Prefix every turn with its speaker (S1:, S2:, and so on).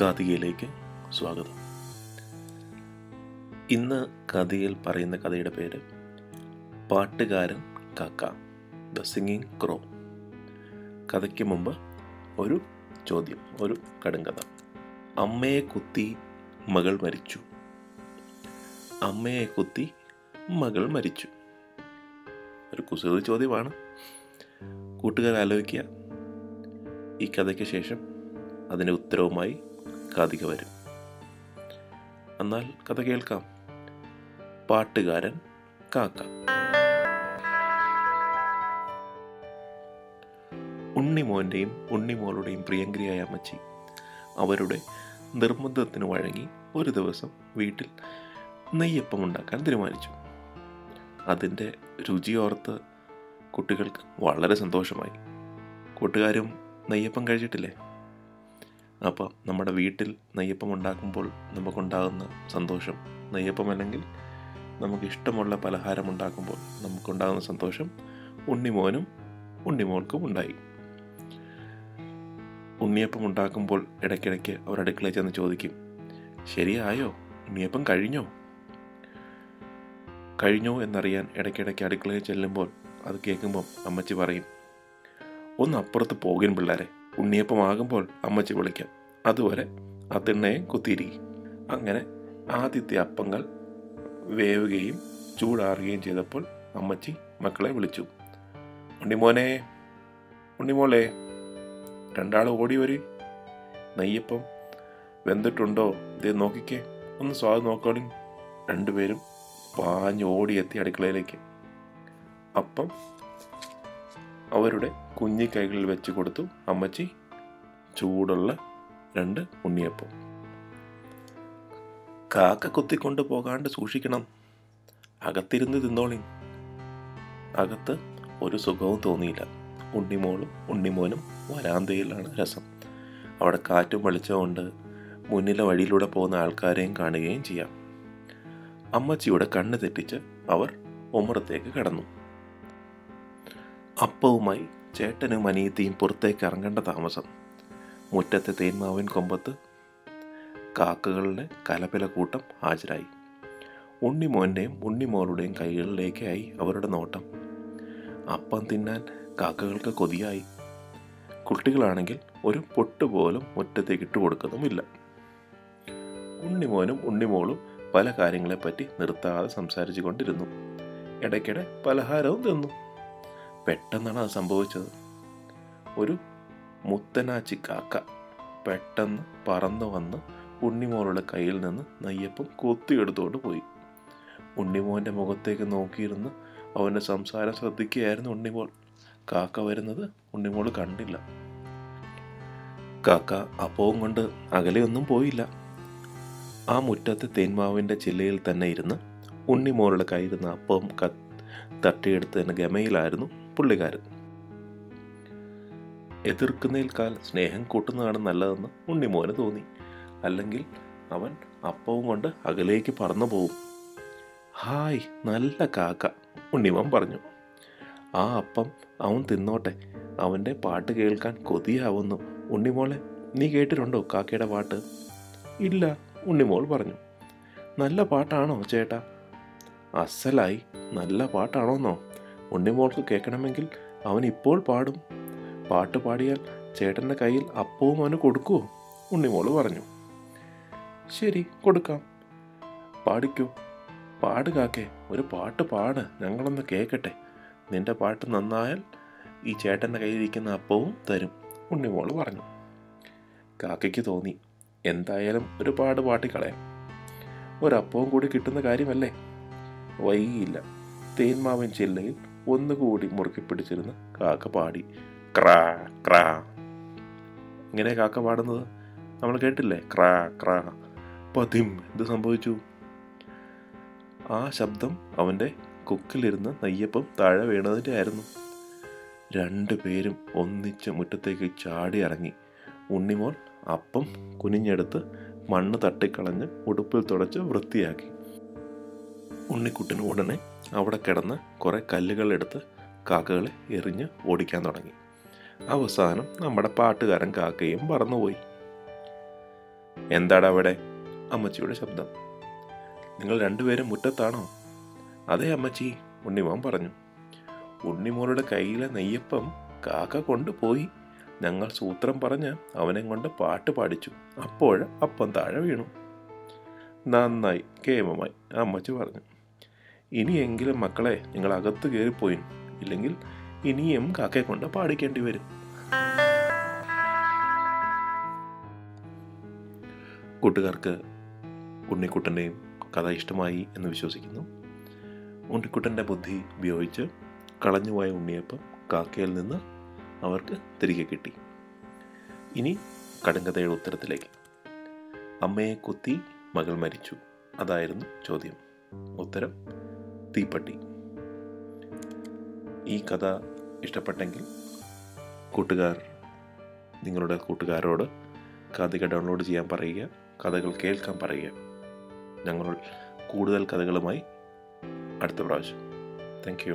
S1: കഥയിലേക്ക് സ്വാഗതം. ഇന്ന് കഥയിൽ പറയുന്ന കഥയുടെ പേര് പാട്ടുകാരൻ കാക്ക ദ സിംഗിങ് ക്രോ. കഥയ്ക്ക് മുമ്പ് ഒരു ചോദ്യം ഒരു കടുങ്കഥ അമ്മയെ കുത്തി മകൾ മരിച്ചു. അമ്മയെ കുത്തി മകൾ മരിച്ചു. ഒരു കുസൃതി ചോദ്യമാണ്. കൂട്ടുകാർ ആലോചിക്കുക. ഈ കഥയ്ക്ക് ശേഷം അതിന്റെ ഉത്തരവുമായി കാതിക വരും. എന്നാൽ കഥ കേൾക്കാം. പാട്ടുകാരൻ കാക്ക. ഉണ്ണിമോന്റെയും ഉണ്ണിമോളുടെയും പ്രിയങ്കരിയായ അമ്മച്ചി അവരുടെ നിർബന്ധത്തിന് വഴങ്ങി ഒരു ദിവസം വീട്ടിൽ നെയ്യപ്പം ഉണ്ടാക്കാൻ തീരുമാനിച്ചു. അതിന്റെ രുചിയോർത്ത് കുട്ടികൾക്ക് വളരെ സന്തോഷമായി. കൂട്ടുകാരും നെയ്യപ്പം കഴിച്ചിട്ടില്ലേ? അപ്പോൾ നമ്മുടെ വീട്ടിൽ നെയ്യപ്പം ഉണ്ടാക്കുമ്പോൾ നമുക്കുണ്ടാകുന്ന സന്തോഷം. നെയ്യപ്പം അല്ലെങ്കിൽ നമുക്കിഷ്ടമുള്ള പലഹാരം ഉണ്ടാക്കുമ്പോൾ നമുക്കുണ്ടാകുന്ന സന്തോഷം ഉണ്ണിമോനും ഉണ്ണിമോൾക്കും ഉണ്ടായി. ഉണ്ണിയപ്പം ഉണ്ടാക്കുമ്പോൾ ഇടയ്ക്കിടയ്ക്ക് അവർ അടുക്കളയിൽ ചെന്ന് ചോദിക്കും ശരിയായോ? ഉണ്ണിയപ്പം കഴിഞ്ഞോ? കഴിഞ്ഞോ എന്നറിയാൻ ഇടയ്ക്കിടയ്ക്ക് അടുക്കളയിൽ ചെല്ലുമ്പോൾ അത് കേൾക്കുമ്പോൾ അമ്മച്ചി പറയും ഒന്ന് അപ്പുറത്ത് പോകും പിള്ളേരെ. ഉണ്ണിയപ്പം ആകുമ്പോൾ അമ്മച്ചി വിളിക്കാം. അതുവരെ ആ തിണ്ണയെ കുത്തിയിരിക്കും അങ്ങനെ ആദ്യത്തെ അപ്പങ്ങൾ വേവുകയും ചൂടാറുകയും ചെയ്തപ്പോൾ അമ്മച്ചി മക്കളെ വിളിച്ചു. ഉണ്ണിമോനെ ഉണ്ണിമോളെ രണ്ടാൾ ഓടി വരി. നെയ്യപ്പം വെന്തിട്ടുണ്ടോ? ഇത് നോക്കിക്കേ ഒന്ന് സ്വാദ് നോക്കോളി രണ്ടുപേരും പാഞ്ഞ് ഓടിയെത്തി അടുക്കളയിലേക്ക്. അപ്പം അവരുടെ കുഞ്ഞിക്കൈകളിൽ വെച്ച് കൊടുത്തു അമ്മച്ചി ചൂടുള്ള രണ്ട് ഉണ്ണിയപ്പം. കാക്ക കുത്തിക്കൊണ്ട് പോകാണ്ട് സൂക്ഷിക്കണം. അകത്തിരുന്ന് തിന്നോളി. അകത്ത് ഒരു സുഖവും തോന്നിയില്ല. ഉണ്ണിമോളും ഉണ്ണിമോനും വരാന്തയിലാണ് രസം. അവിടെ കാറ്റും വെളിച്ചമുണ്ട് മുന്നിലെ വഴിയിലൂടെ പോകുന്ന ആൾക്കാരെയും കാണുകയും ചെയ്യാം. അമ്മച്ചിയുടെ കണ്ണ് തെറ്റിച്ച് അവർ ഉമ്മറത്തേക്ക് കടന്നു. അപ്പവുമായി ചേട്ടനും അനിയത്തിയും പുറത്തേക്ക് ഇറങ്ങേണ്ട താമസം. മുറ്റത്തെ തേന്മാവിൻ കൊമ്പത്ത് കാക്കകളുടെ കലപില കൂട്ടം ഹാജരായി. ഉണ്ണിമോന്റെയും ഉണ്ണിമോളുടെയും കൈകളിലേക്കായി അവരുടെ നോട്ടം. അപ്പം തിന്നാൻ കാക്കകൾക്ക് കൊതിയായി. കുട്ടികളാണെങ്കിൽ ഒരു പൊട്ട് പോലും മുറ്റത്തേക്ക് ഇട്ട് കൊടുക്കുന്നുമില്ല ഉണ്ണിമോനും ഉണ്ണിമോളും പല കാര്യങ്ങളെപ്പറ്റി നിർത്താതെ സംസാരിച്ചു കൊണ്ടിരുന്നു. ഇടയ്ക്കിടെ പലഹാരവും തിന്നു. പെട്ടെന്നാണ് അത് സംഭവിച്ചത്. ഒരു മുത്തനാച്ചി കാക്ക പെട്ടെന്ന് പറന്നു വന്ന് ഉണ്ണിമോളുടെ കയ്യിൽ നിന്ന് നെയ്യപ്പം കൊത്തിയെടുത്തോണ്ട് പോയി. ഉണ്ണിമോന്റെ മുഖത്തേക്ക് നോക്കിയിരുന്ന് അവന്റെ സംസാരം ശ്രദ്ധിക്കുകയായിരുന്നു ഉണ്ണിമോൾ. കാക്ക വരുന്നത് ഉണ്ണിമോൾ കണ്ടില്ല. കാക്ക അപ്പവും കൊണ്ട് അകലെയൊന്നും പോയില്ല. ആ മുറ്റത്തെ തേന്മാവിന്റെ ചില്ലയിൽ തന്നെ ഇരുന്ന് ഉണ്ണിമോളുടെ കയ്യിരുന്ന അപ്പവും ക തട്ടിയെടുത്തതിന് ഗമയിലായിരുന്നു പുള്ളിക്കാരൻ. എതിർക്കുന്നതിൽക്കാൽ സ്നേഹം കൂട്ടുന്നതാണ് നല്ലതെന്ന് ഉണ്ണിമോന് തോന്നി. അല്ലെങ്കിൽ അവൻ അപ്പവും കൊണ്ട് അകലേക്ക് പറന്നു പോവും. ഹായ് നല്ല കാക്ക ഉണ്ണിമോൻ പറഞ്ഞു. ആ അപ്പം അവൻ തിന്നോട്ടെ. അവന്റെ പാട്ട് കേൾക്കാൻ കൊതിയാവുന്നു. ഉണ്ണിമോളെ നീ കേട്ടിട്ടുണ്ടോ കാക്കയുടെ പാട്ട്? ഇല്ല ഉണ്ണിമോൾ പറഞ്ഞു. നല്ല പാട്ടാണോ ചേട്ടാ? അസലായി നല്ല പാട്ടാണോന്നോ? ഉണ്ണിമോൾക്ക് കേൾക്കണമെങ്കിൽ അവൻ ഇപ്പോൾ പാടും. പാട്ട് പാടിയാൽ ചേട്ടന്റെ കയ്യിൽ അപ്പവും അവന് കൊടുക്കുമോ ഉണ്ണിമോൾ പറഞ്ഞു. ശരി കൊടുക്കാം. പാടിക്കൂ. പാടുകാക്കെ ഒരു പാട്ട് പാട്. ഞങ്ങളൊന്ന് കേൾക്കട്ടെ. നിന്റെ പാട്ട് നന്നായാൽ ഈ ചേട്ടന്റെ കയ്യിലിരിക്കുന്ന അപ്പവും തരും ഉണ്ണിമോൾ പറഞ്ഞു. കാക്കയ്ക്ക് തോന്നി എന്തായാലും ഒരു പാട് പാട്ടിക്കളയാം. ഒരപ്പവും കൂടി കിട്ടുന്ന കാര്യമല്ലേ? വൈകിയില്ല. തേന്മാവൻ ചില്ലയിൽ ഒന്നുകൂടി മുറുക്കി പിടിച്ചിരുന്ന കാക്ക പാടി ക്രാ ക്രാ. ഇങ്ങനെ കാക്ക പാടുന്നത്? നമ്മൾ കേട്ടില്ലേ? ക്രാ ക്രാ. പതിം എന്ത് സംഭവിച്ചു? ആ ശബ്ദം അവന്റെ കുക്കിലിരുന്ന് നെയ്യപ്പം താഴെ വീണതിന്റെ ആയിരുന്നു. രണ്ടു പേരും ഒന്നിച്ച് മുറ്റത്തേക്ക് ചാടി ഇറങ്ങി. ഉണ്ണിമോൾ അപ്പം കുനിഞ്ഞെടുത്ത് മണ്ണ് തട്ടിക്കളഞ്ഞ് ഉടുപ്പിൽ തുടച്ച് വൃത്തിയാക്കി. ഉണ്ണിക്കുട്ടിന് ഉടനെ അവിടെ കിടന്ന് കുറേ കല്ലുകളെടുത്ത് കാക്കകളെ എറിഞ്ഞ് ഓടിക്കാൻ തുടങ്ങി. അവസാനം നമ്മുടെ പാട്ടുകാരൻ കാക്കയും പറന്നുപോയി. എന്താടാ അവിടെ? അമ്മച്ചിയുടെ ശബ്ദം. നിങ്ങൾ രണ്ടുപേരും മുറ്റത്താണോ? അതെ അമ്മച്ചി ഉണ്ണിമോൻ പറഞ്ഞു. ഉണ്ണിമോളുടെ കയ്യിലെ നെയ്യപ്പം കാക്ക കൊണ്ടുപോയി. ഞങ്ങൾ സൂത്രം പറഞ്ഞ് അവനെ കൊണ്ട് പാട്ട് പാടിച്ചു. അപ്പോൾ അപ്പം താഴെ വീണു. നന്നായി കേമമായി അമ്മച്ചി പറഞ്ഞു. ഇനിയെങ്കിലും മക്കളെ നിങ്ങൾ അകത്ത് കയറിപ്പോയി ഇല്ലെങ്കിൽ ഇനിയും കാക്കയെ കൊണ്ട് പാടിക്കേണ്ടി വരും. കൂട്ടുകാർക്ക് ഉണ്ണിക്കുട്ടന്റെയും കഥ ഇഷ്ടമായി എന്ന് വിശ്വസിക്കുന്നു. ഉണ്ണിക്കുട്ടന്റെ ബുദ്ധി ഉപയോഗിച്ച് കളഞ്ഞുപോയ ഉണ്ണിയപ്പം കാക്കയിൽ നിന്ന് അവർക്ക് തിരികെ കിട്ടി. ഇനി കടുങ്കഥയുടെ ഉത്തരത്തിലേക്ക്. അമ്മയെ കുത്തി മകൾ മരിച്ചു. അതായിരുന്നു ചോദ്യം. ഉത്തരം തീപ്പട്ടി. ഈ കഥ ഇഷ്ടപ്പെട്ടെങ്കിൽ കൂട്ടുകാർ നിങ്ങളുടെ കൂട്ടുകാരോട് കഥകൾ ഡൗൺലോഡ് ചെയ്യാൻ പറയുക കഥകൾ കേൾക്കാൻ പറയുക. ഞങ്ങൾ കൂടുതൽ കഥകളുമായി അടുത്ത പ്രാവശ്യം. Thank you